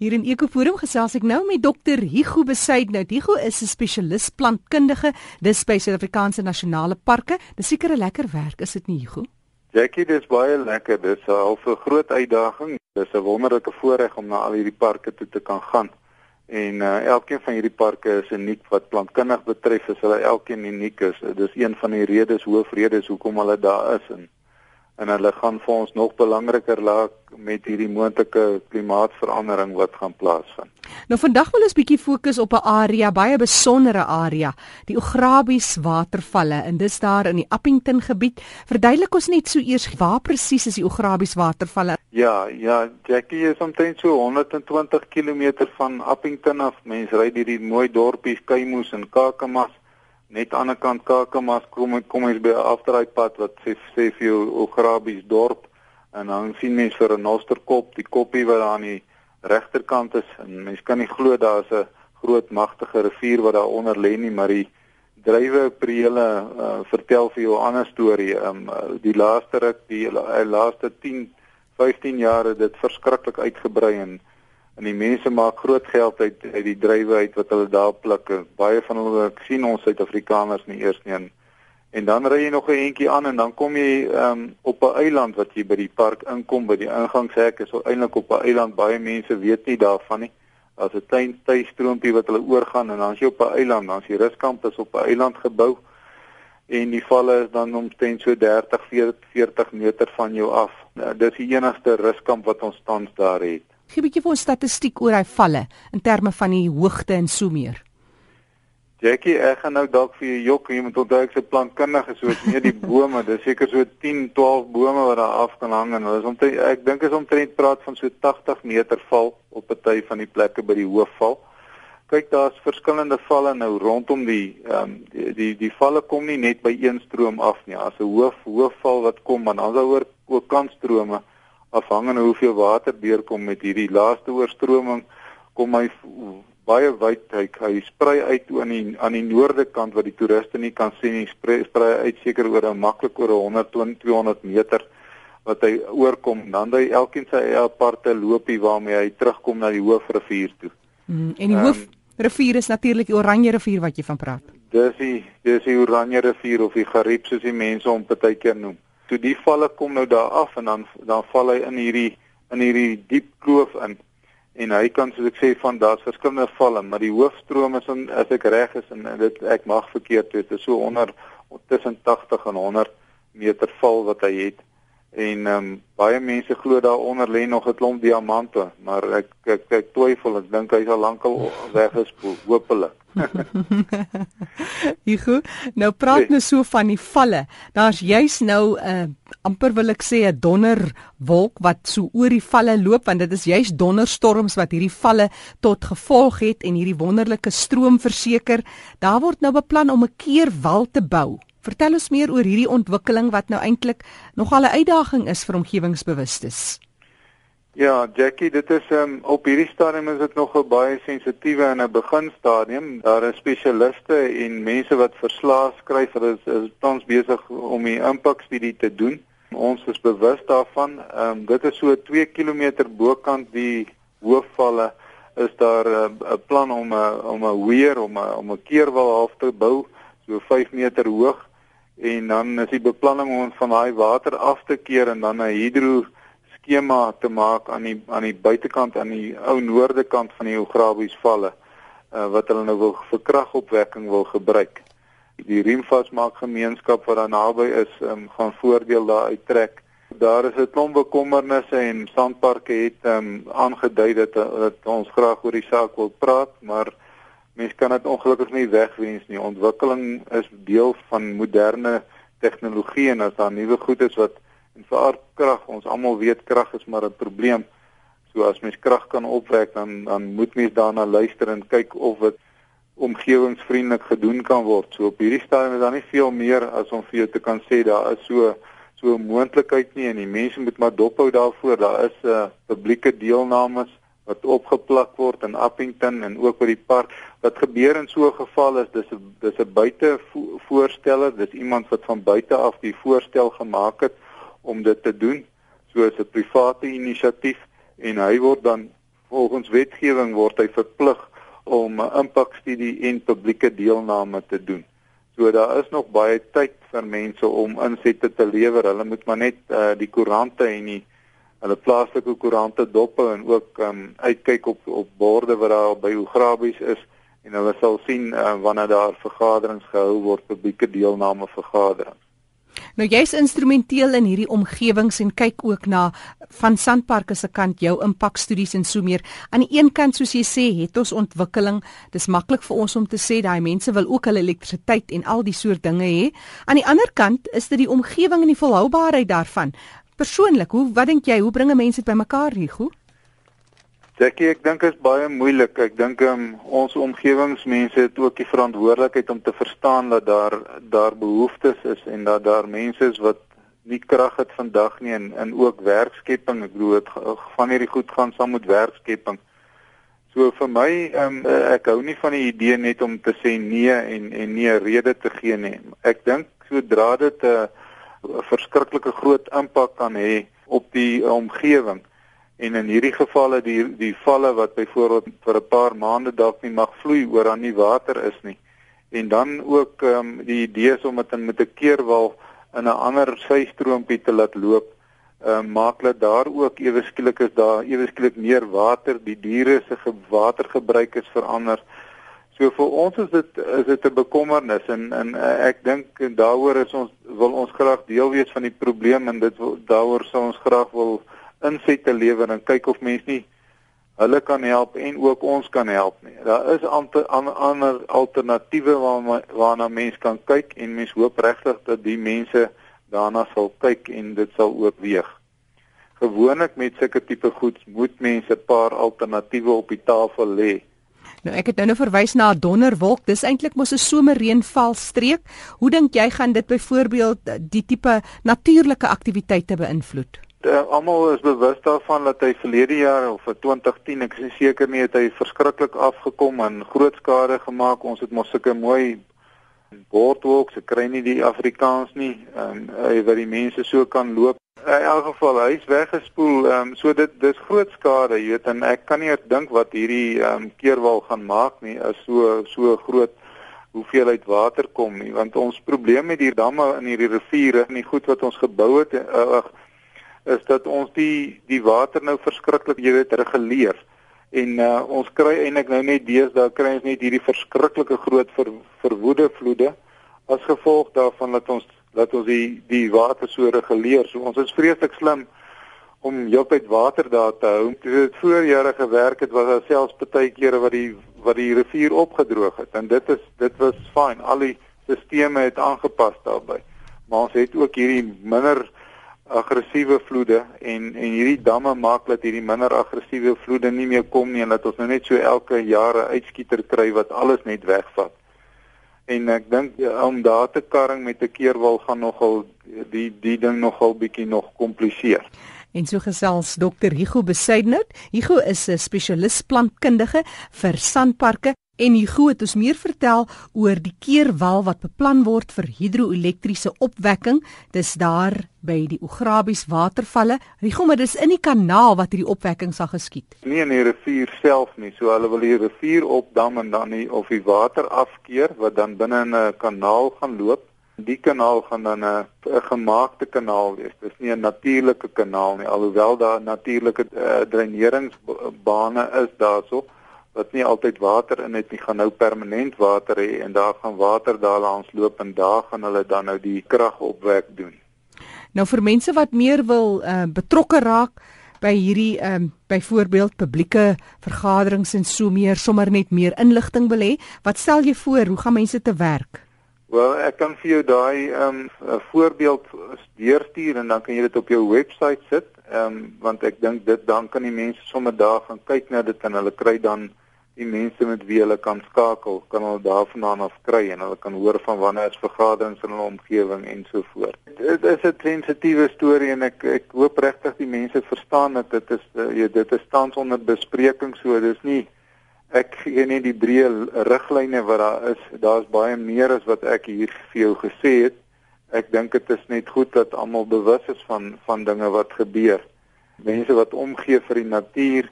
Hier in Ekoforum gesels ek nou met dokter Hugo Besuidnout. Hugo is 'n spesialis plantkundige dis by Suid-Afrikaanse Nasionale Parke. Dis seker 'n lekker werk, is dit nie Hugo? Jackie, dis baie lekker. Dis 'n half 'n groot uitdaging. Dis 'n wonderlike voorreg om na al hierdie parke toe te kan gaan. En uh, elkeen van hierdie parke is uniek wat plantkundig betref, is hulle elkeen uniek is. Dis een van die redes, hoofredes hoekom hulle daar is en en hulle gaan vir ons nog belangriker laat met hierdie moontlike klimaatsverandering wat gaan plaasvind. Nou vandag wil ons bietjie fokus op 'n area, baie besondere area, die Ograbies watervalle en dis daar in die Appington gebied. Verduidelik ons net so eers waar presies is die Ograbies watervalle? Ja, ja, Jackie is omtrent so 120 km van Appington af. Mense ry hierdie mooi dorpies Kuimoes en Kakamas net aan die kant Kakamas kom kom ons by 'n afdraaipad wat sê sê vir jou Ograbies dorp en dan sien mens vir 'n nosterkop, die koppie wat daar aan die regterkant is en mens kan nie glo daar's 'n groot magtige rivier wat daar onder lê nie, maar die drywe prele uh, vertel vir jou 'n ander storie. Um die laaste ruk, die uh, laaste 10 15 jaar het dit verskriklik uitgebrei en en die mense maak groot geld uit uit die drywe uit wat hulle daar pluk. Baie van hulle ek sien ons Suid-Afrikaners nie eers nie en, en dan ry jy nog 'n entjie aan en dan kom jy um, op 'n eiland wat jy by die park inkom by die ingangshek is eintlik op 'n eiland baie mense weet nie daarvan nie. Daar's 'n klein tuistroompie wat hulle oorgaan en dan is jy op 'n eiland, dan is die ruskamp is op 'n eiland gebou en die valle is dan omtrent so 30 40 meter van jou af. Nou, dis die enigste ruskamp wat ons tans daar het. Gee 'n bietjie vir ons statistiek oor hy valle in terme van die hoogte en so meer. Jackie, ek gaan nou dalk vir jou jok, jy moet onthou ek se plantkundige so meer die bome, dis seker so 10, 12 bome wat daar af kan hang en hulle is omtrent ek dink is omtrent praat van so 80 meter val op 'n party van die plekke by die hoofval. Kyk, daar's verskillende valle nou rondom die ehm um, die, die die valle kom nie net by een stroom af nie. As 'n hoof hoofval wat kom, dan dan daar ook kantstrome afhangende hoeveel water deurkom met hierdie laaste oorstroming kom hy baie wyd hy, hy sprei uit aan die aan die noorde kant wat die toeriste nie kan sien nie sprei, sprei uit seker oor 'n maklik oor 120 200 meter wat hy oorkom dan hy elkeen sy eie aparte loopie waarmee hy terugkom na die hoofrivier toe. Mm, en die um, hoofrivier is natuurlik die Oranje rivier wat jy van praat. Dis die dis die Oranje rivier of die Gariep soos die mense hom baie keer noem toe die valle kom nou daar af en dan dan val hy in hierdie in hierdie diep kloof in. En hy kan soos ek sê van daar's verskillende valle maar die hoofstroom is in, as ek reg is en dit ek mag verkeerd wees dit is so onder tussen 80 en 100 meter val wat hy het en ehm um, baie mense glo daaronder lê nog 'n klomp diamante maar ek ek, ek twyfel ek dink hy sal lankal weggespoel hopelik Igu, nou praat nee. nou so van die valle. Daar's juis nou 'n uh, amper wil ek sê 'n donderwolk wat so oor die valle loop want dit is juis donderstorms wat hierdie valle tot gevolg het en hierdie wonderlike stroom verseker. Daar word nou beplan om 'n keerwal te bou. Vertel ons meer oor hierdie ontwikkeling wat nou eintlik nogal 'n uitdaging is vir omgewingsbewustes. Ja, Jackie, dit is um, op hierdie stadium is dit nog 'n baie sensitiewe en 'n beginstadium. Daar is spesialiste en mense wat verslae skryf, hulle is, is tans besig om die impakstudie te doen. Ons is bewus daarvan. Ehm um, dit is so 2 km bokant die hoofvalle is daar eh, 'n uh, plan om 'n uh, om 'n weer om 'n om 'n keerwal half te bou so 5 meter hoog en dan is die beplanning om van daai water af te keer en dan 'n hidro skema te maak aan die aan die buitekant aan die ou noorde kant van die Ograbies valle uh, wat hulle nou wil vir kragopwekking wil gebruik. Die Riemvasmaak gemeenskap wat daar naby is, um, gaan voordeel daar uittrek. Daar is 'n klomp bekommernisse en standparke het um, aangedui dat dat ons graag oor die saak wil praat, maar mens kan dit ongelukkig nie wegwens nie. Ontwikkeling is deel van moderne tegnologie en as daar nuwe goed is wat en vir krag, ons almal weet krag is maar 'n probleem. So as mens krag kan opwek dan dan moet mens daarna luister en kyk of dit omgewingsvriendelik gedoen kan word. So op hierdie stadium is daar nie veel meer as om vir jou te kan sê daar is so so 'n moontlikheid nie en die mense moet maar dophou daarvoor. Daar is 'n uh, publieke deelname wat opgeplak word in Appington en ook by die park. Wat gebeur in so 'n geval is dis 'n dis 'n buite voorsteller, dis iemand wat van buite af die voorstel gemaak het om dit te doen. So is 'n private inisiatief en hy word dan volgens wetgewing word hy verplig om 'n impakstudie en publieke deelname te doen. So daar is nog baie tyd vir mense om insette te lewer. Hulle moet maar net uh, die koerante en die hulle plaaslike koerante dop en ook um, uitkyk op op borde wat daar by Ograbies is en hulle sal sien uh, wanneer daar vergaderings gehou word, publieke deelname vergaderings. Nou jy's instrumenteel in hierdie omgewings en kyk ook na van Sandparke se kant jou impakstudies en so meer. Aan die een kant soos jy sê, het ons ontwikkeling. Dis maklik vir ons om te sê daai mense wil ook hulle elektrisiteit en al die soort dinge hê. Aan die ander kant is dit die omgewing en die volhoubaarheid daarvan. Persoonlik, hoe wat dink jy, hoe bringe mense dit bymekaar hier goed? Jackie, ek dink dit is baie moeilik. Ek dink um, ons omgewingsmense het ook die verantwoordelikheid om te verstaan dat daar daar behoeftes is en dat daar mense is wat nie krag het vandag nie en en ook werkskepping. Ek bedoel dit van hierdie goed gaan saam met werkskepping. So vir my, um, ek hou nie van die idee net om te sê nee en en nie 'n rede te gee nie. Ek dink sodra dit 'n uh, verskriklike groot impak kan hê op die omgewing en in hierdie gevalle die die valle wat byvoorbeeld vir 'n paar maande dalk nie mag vloei oor aan nie water is nie. En dan ook ehm um, die idee is om dit met 'n keerwal in 'n ander systroompie te laat loop. Ehm um, maak dat daar ook ewe skielik is daar ewe skielik meer water die diere se watergebruik is verander. So vir ons is dit is dit 'n bekommernis en en uh, ek dink daaroor is ons wil ons graag deel wees van die probleem en dit daaroor sou ons graag wil inset te lewer en kyk of mense nie hulle kan help en ook ons kan help nie. Daar is ander ander alternatiewe waarna waarna mense kan kyk en mense hoop regtig dat die mense daarna sal kyk en dit sal oorweeg. Gewoonlik met sulke tipe goed moet mense 'n paar alternatiewe op die tafel lê. Nou ek het nou verwys na 'n donderwolk. Dis eintlik mos 'n somerreënval streek. Hoe dink jy gaan dit byvoorbeeld die tipe natuurlike aktiwiteite beïnvloed? Uh, almal is bewus daarvan dat hy verlede jaar of 2010 ek is seker nie het hy verskriklik afgekom en groot skade gemaak. Ons het mos sulke mooi boardwalks, ek kry nie die Afrikaans nie en uh, wat die mense so kan loop. In elk geval hy is weggespoel. Ehm um, so dit dis groot skade, jy weet en ek kan nie dink wat hierdie ehm um, keerwal gaan maak nie as so so groot hoeveelheid water kom nie want ons probleem met die damme in hierdie riviere en die goed wat ons gebou het uh, is dat ons die die water nou verskriklik jy weet reguleer en uh, ons kry eintlik nou net deesdae kry ons net hierdie verskriklike groot ver, verwoede vloede as gevolg daarvan dat ons dat ons die die water so reguleer. So ons is vreeslik slim om heeltyd water daar te hou. Dit het voorjare gewerk het was daar selfs baie kere wat die wat die rivier opgedroog het en dit is dit was fyn. Al die stelsels het aangepas daarbey. Maar ons het ook hierdie minder aggressiewe vloede en en hierdie damme maak dat hierdie minder aggressiewe vloede nie meer kom nie en dat ons nou net so elke jaar 'n uitskieter kry wat alles net wegvat. En ek dink ja, om daar te karring met 'n keerwal gaan nogal die die ding nogal bietjie nog kompliseer. En so gesels Dr. Hugo Besuidnout. Hugo is 'n spesialis plantkundige vir sandparke En Hugo het ons meer vertel oor die keerwal wat beplan word vir hidroelektriese opwekking. Dis daar by die Ograbies watervalle. Hugo, maar dis in die kanaal wat hierdie opwekking sal geskied. Nee, in die rivier self nie. So hulle wil die rivier opdam en dan nie of die water afkeer wat dan binne 'n kanaal gaan loop. Die kanaal gaan dan 'n gemaakte kanaal wees. Dis nie 'n natuurlike kanaal nie, alhoewel daar natuurlike uh, dreineringsbane is daarso wat nie altyd water in het nie, gaan nou permanent water hê en daar gaan water daar langs loop en daar gaan hulle dan nou die krag opwek doen. Nou vir mense wat meer wil uh, betrokke raak by hierdie ehm uh, byvoorbeeld publieke vergaderings en so meer sommer net meer inligting wil hê, wat stel jy voor? Hoe gaan mense te werk? Wel, ek kan vir jou daai ehm um, voorbeeld deurstuur en dan kan jy dit op jou webwerf sit. Ehm um, want ek dink dit dan kan die mense sommer daar gaan kyk na dit en hulle kry dan die mense met wie hulle kan skakel, kan hulle daarvandaan af kry en hulle kan hoor van wanneer is vergaderings in hulle omgewing en so voort. Dit is 'n sensitiewe storie en ek ek hoop regtig die mense verstaan dat dit is uh, jy dit is tans onder bespreking so dis nie ek gee net die breë riglyne wat daar is. Daar's baie meer as wat ek hier vir jou gesê het. Ek dink dit is net goed dat almal bewus is van van dinge wat gebeur. Mense wat omgee vir die natuur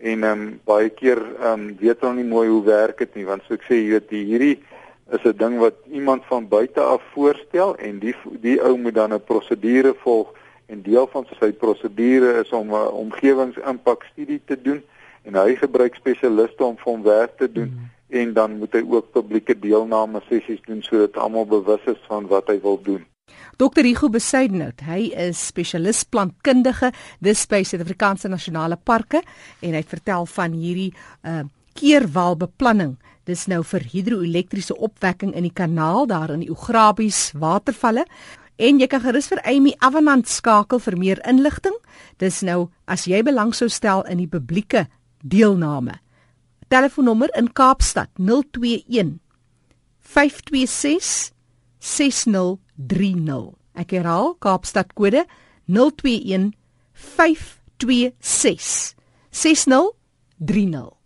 en ehm um, baie keer ehm um, weet hulle nie mooi hoe werk dit nie want so ek sê jy weet hierdie is 'n ding wat iemand van buite af voorstel en die die ou moet dan 'n prosedure volg en deel van sy prosedure is om 'n omgewingsimpakstudie te doen en hy gebruik spesialiste om vir hom werk te doen mm. En dan moet hy ook publieke deelname sessies doen sodat almal bewus is van wat hy wil doen. Dr. Hugo Besuidenhout, hy is spesialis plantkundige dis by Suid-Afrikaanse Nasionale Parke en hy vertel van hierdie uh keerwalbeplanning. Dis nou vir hidroelektriese opwekking in die kanaal daar in die Ograbies watervalle. En jy kan gerus vir Amy Avanant skakel vir meer inligting. Dis nou as jy belang sou stel in die publieke deelname. Telefoonnommer in Kaapstad 021 526 6030. Ek herhaal Kaapstad kode 021 526 6030.